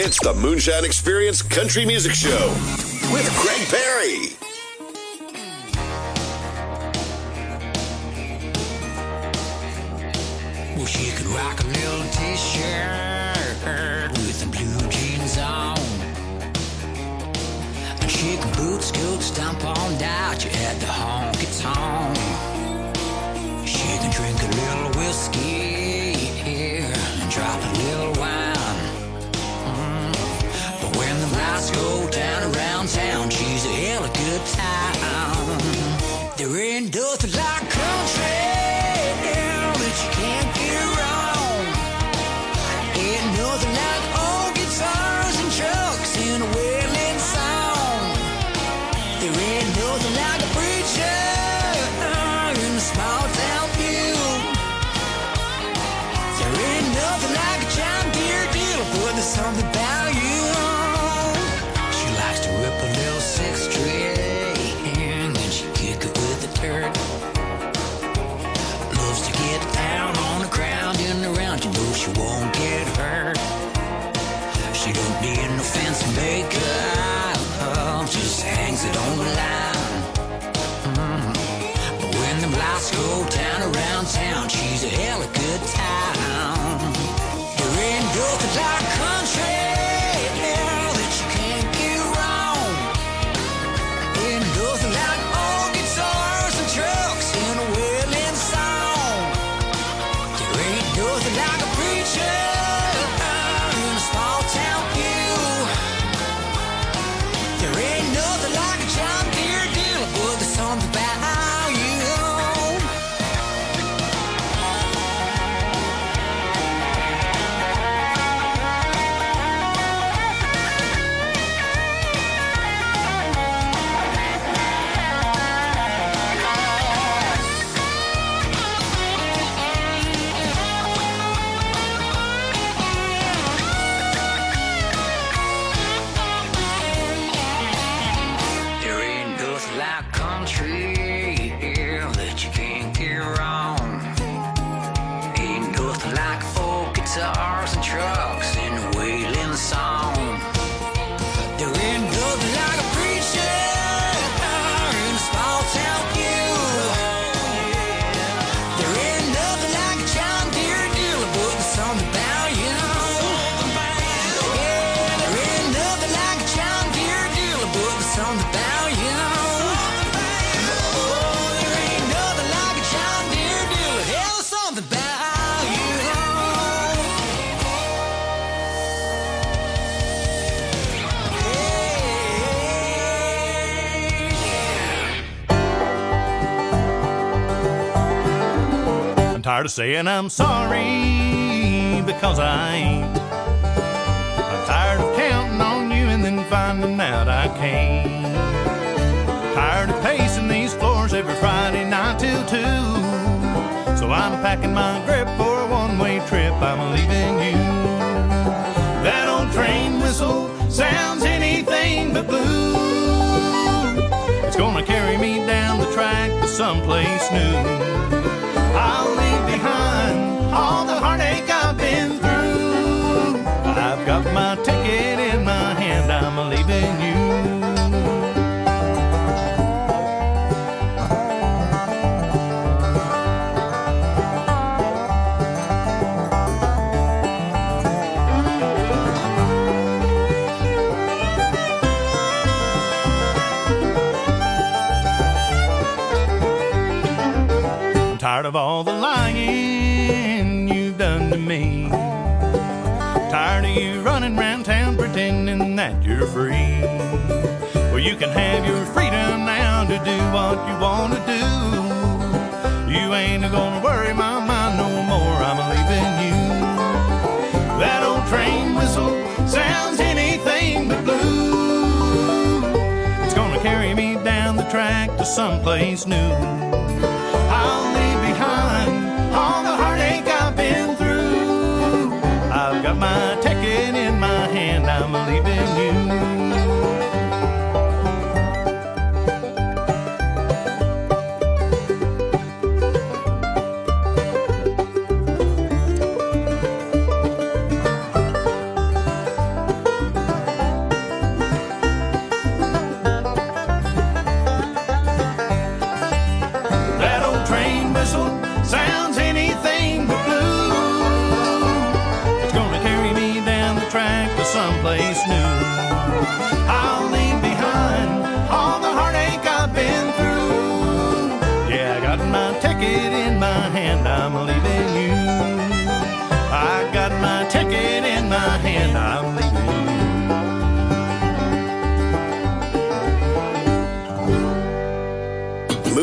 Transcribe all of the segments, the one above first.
It's the Moonshine Experience Country Music Show with Greg Perry. Well, she could rock a little t-shirt with the blue jeans on. And she could boot scoot stomp on out you at the honky tonk. Go down around town, she's a hell of a good time. There ain't There ain't nothing tired of saying I'm sorry because I ain't. I'm tired of counting on you and then finding out I can't. Tired of pacing these floors every Friday night till two. So I'm packing my grip for a one-way trip. I'm leaving you. That old train whistle sounds anything but blue. It's gonna carry me down the track to someplace new. Tired of all the lying you've done to me. Tired of you running round town pretending that you're free. Well, you can have your freedom now to do what you want to do. You ain't gonna worry my mind no more. I'm leaving you. That old train whistle sounds anything but blue. It's gonna carry me down the track to someplace new.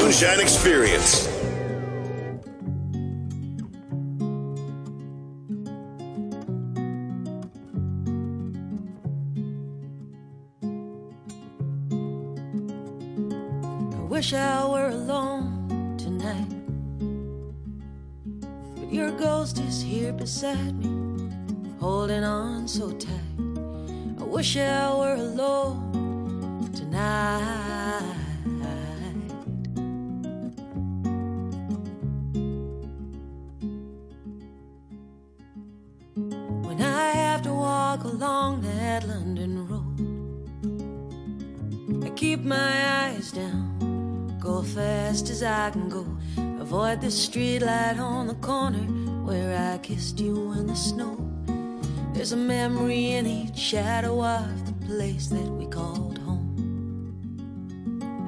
Moonshine Experience. I wish I were alone tonight. But your ghost is here beside me, holding on so tight. I wish I were alone tonight. Along that London road, I keep my eyes down go fast as I can go. Avoid the streetlight on the corner where I kissed you in the snow. There's a memory in each shadow of the place that we called home.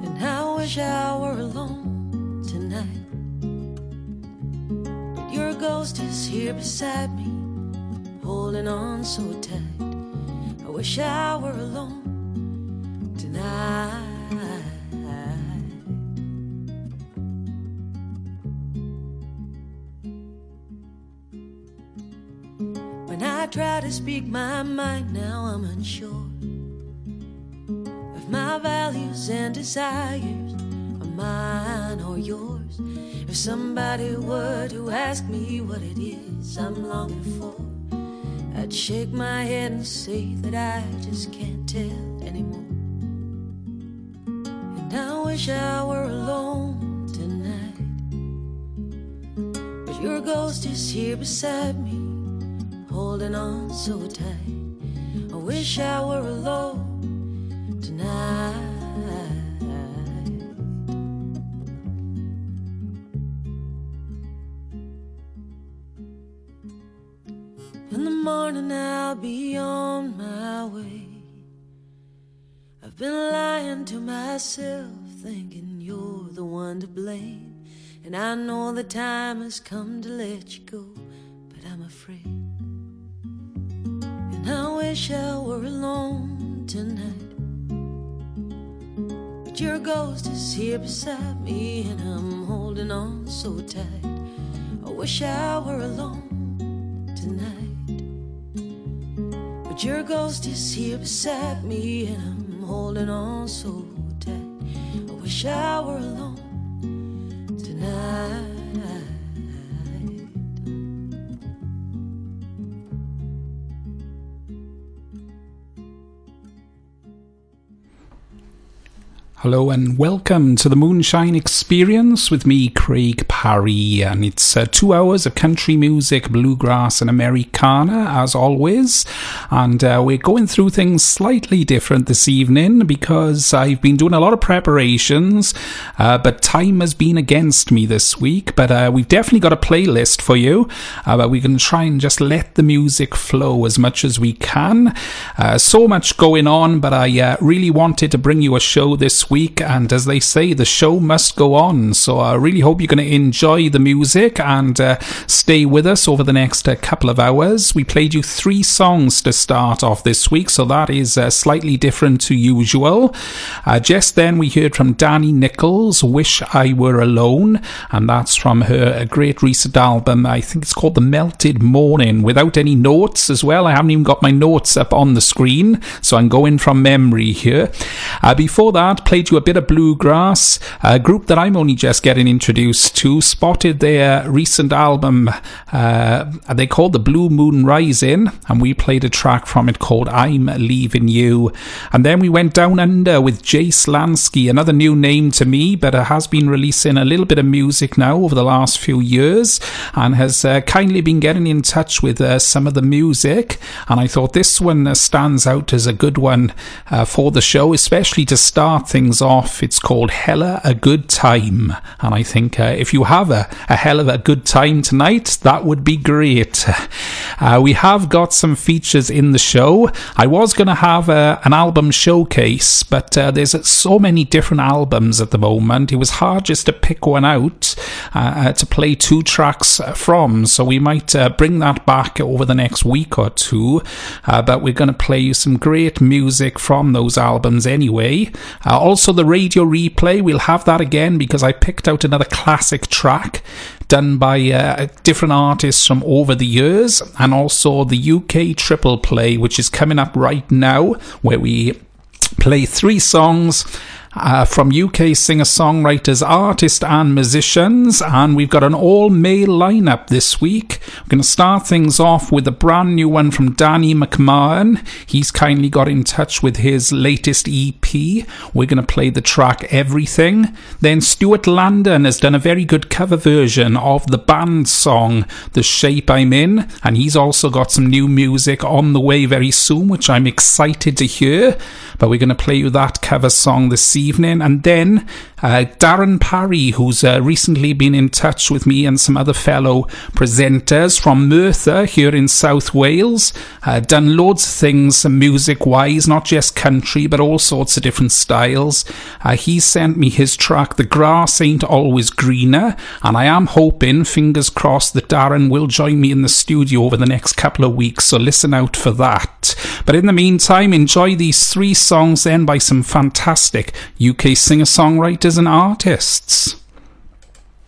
And I wish I were alone tonight. But your ghost is here beside me, holding on so tight. I wish I were alone tonight. When I try to speak my mind, now I'm unsure of my values and desires are mine or yours. If somebody were to ask me what it is I'm longing for, I'd shake my head and say that I just can't tell anymore. And I wish I were alone tonight, but your ghost is here beside me holding on so tight. I wish I were alone tonight. In the morning, I'll be on my way. I've been lying to myself, thinking you're the one to blame. And I know the time has come to let you go, but I'm afraid. And I wish I were alone tonight. But your ghost is here beside me, and I'm holding on so tight. I wish I were alone tonight. But your ghost is here beside me, and I'm holding on so tight. I wish I were alone tonight. Hello and welcome to the Moonshine Experience with me, Craig Parry. And it's uh, two hours of country music, bluegrass, and Americana, as always. And uh, we're going through things slightly different this evening because I've been doing a lot of preparations, uh, but time has been against me this week. But uh, we've definitely got a playlist for you. Uh, but we can try and just let the music flow as much as we can. Uh, so much going on, but I really wanted to bring you a show this week, and as they say, the show must go on. So I really hope you're going to enjoy the music and uh, stay with us over the next uh, couple of hours. We played you three songs to start off this week, so that is uh, slightly different to usual. Uh, just then, we heard from Dani Nichols, Wish I Were Alone, and that's from her great recent album. I think it's called The Melted Morning, without any notes as well. I haven't even got my notes up on the screen, so I'm going from memory here. Uh, before that, played you a bit of bluegrass, a group that I'm only just getting introduced to. Spotted their recent album, uh, they called the Blue Moon Rising, and we played a track from it called I'm Leaving You. And then we went down under with Jace Lansky, another new name to me, but has been releasing a little bit of music now over the last few years and has uh, kindly been getting in touch with uh, some of the music. And I thought this one stands out as a good one uh, for the show, especially to start things things off. It's called Hella a Good Time. And I think uh, if you have a, a hell of a good time tonight, that would be great. Uh, we have got some features in the show. I was going to have a, uh, an album showcase, but uh, there's so many different albums at the moment. It was hard just to pick one out uh, uh to play two tracks from. So we might bring that back over the next week or two. but we're going to play you some great music from those albums anyway. also, the radio replay, we'll have that again because I picked out another classic track done by uh, different artists from over the years, and also the UK triple play, which is coming up right now, where we play three songs uh, from UK singer songwriters, artists, and musicians. And we've got an all male lineup this week. We're going to start things off with a brand new one from Danny McMahon. He's kindly got in touch with his latest EP. We're going to play the track Everything. Then Stuart Landon has done a very good cover version of the band song The Shape I'm In. And he's also got some new music on the way very soon, which I'm excited to hear. But we're going to play you that cover song this evening. And then uh, Darren Parry, who's uh, recently been in touch with me and some other fellow presenters from Merthyr here in South Wales, uh, done loads of things music wise, not just country, but all sorts of different styles. Uh, he sent me his track, The Grass Ain't Always Greener, and I am hoping, fingers crossed, that Darren will join me in the studio over the next couple of weeks, so listen out for that. But in the meantime, enjoy these three songs then by some fantastic UK singer songwriters and artists.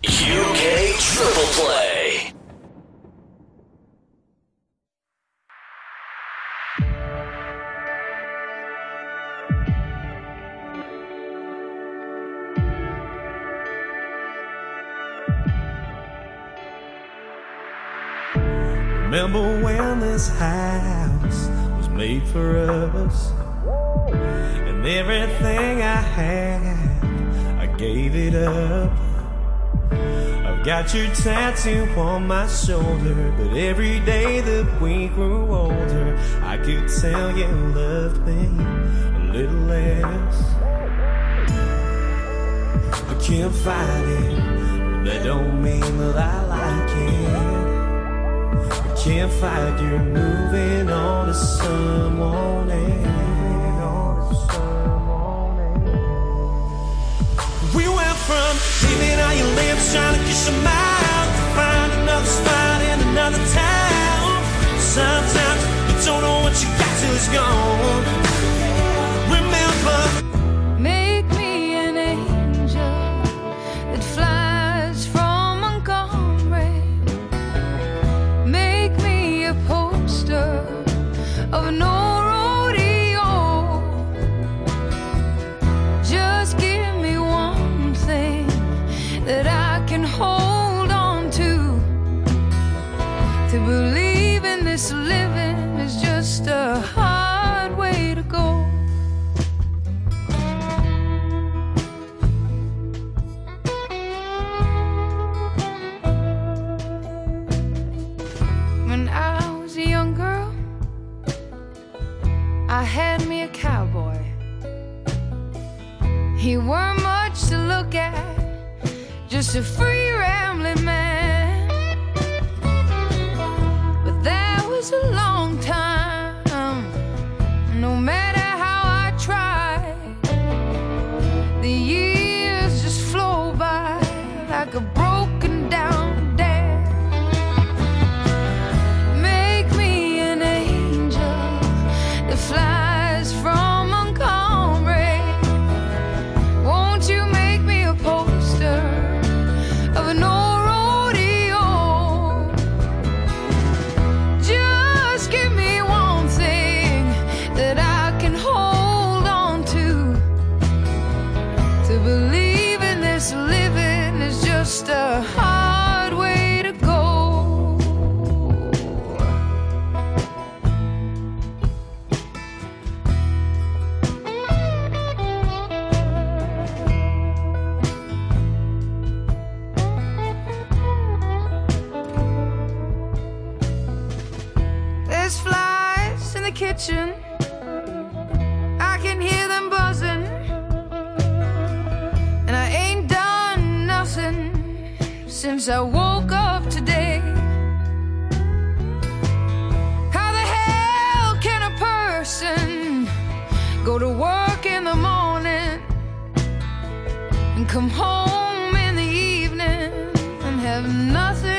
UK Triple Play. Remember when this house was made for us? And everything I had, I gave it up. I've got your tattoo on my shoulder, but every day that we grew older, I could tell you loved me a little less. I can't fight it, that don't mean that I like it. Can't fight you moving on to someone else. We went from leaving all your lips, trying to kiss your mouth, to find another spot in another town. Sometimes you don't know what you got till it's gone. He weren't much to look at, just a free rambling man. But that was a I woke up today. How the hell can a person go to work in the morning and come home in the evening and have nothing?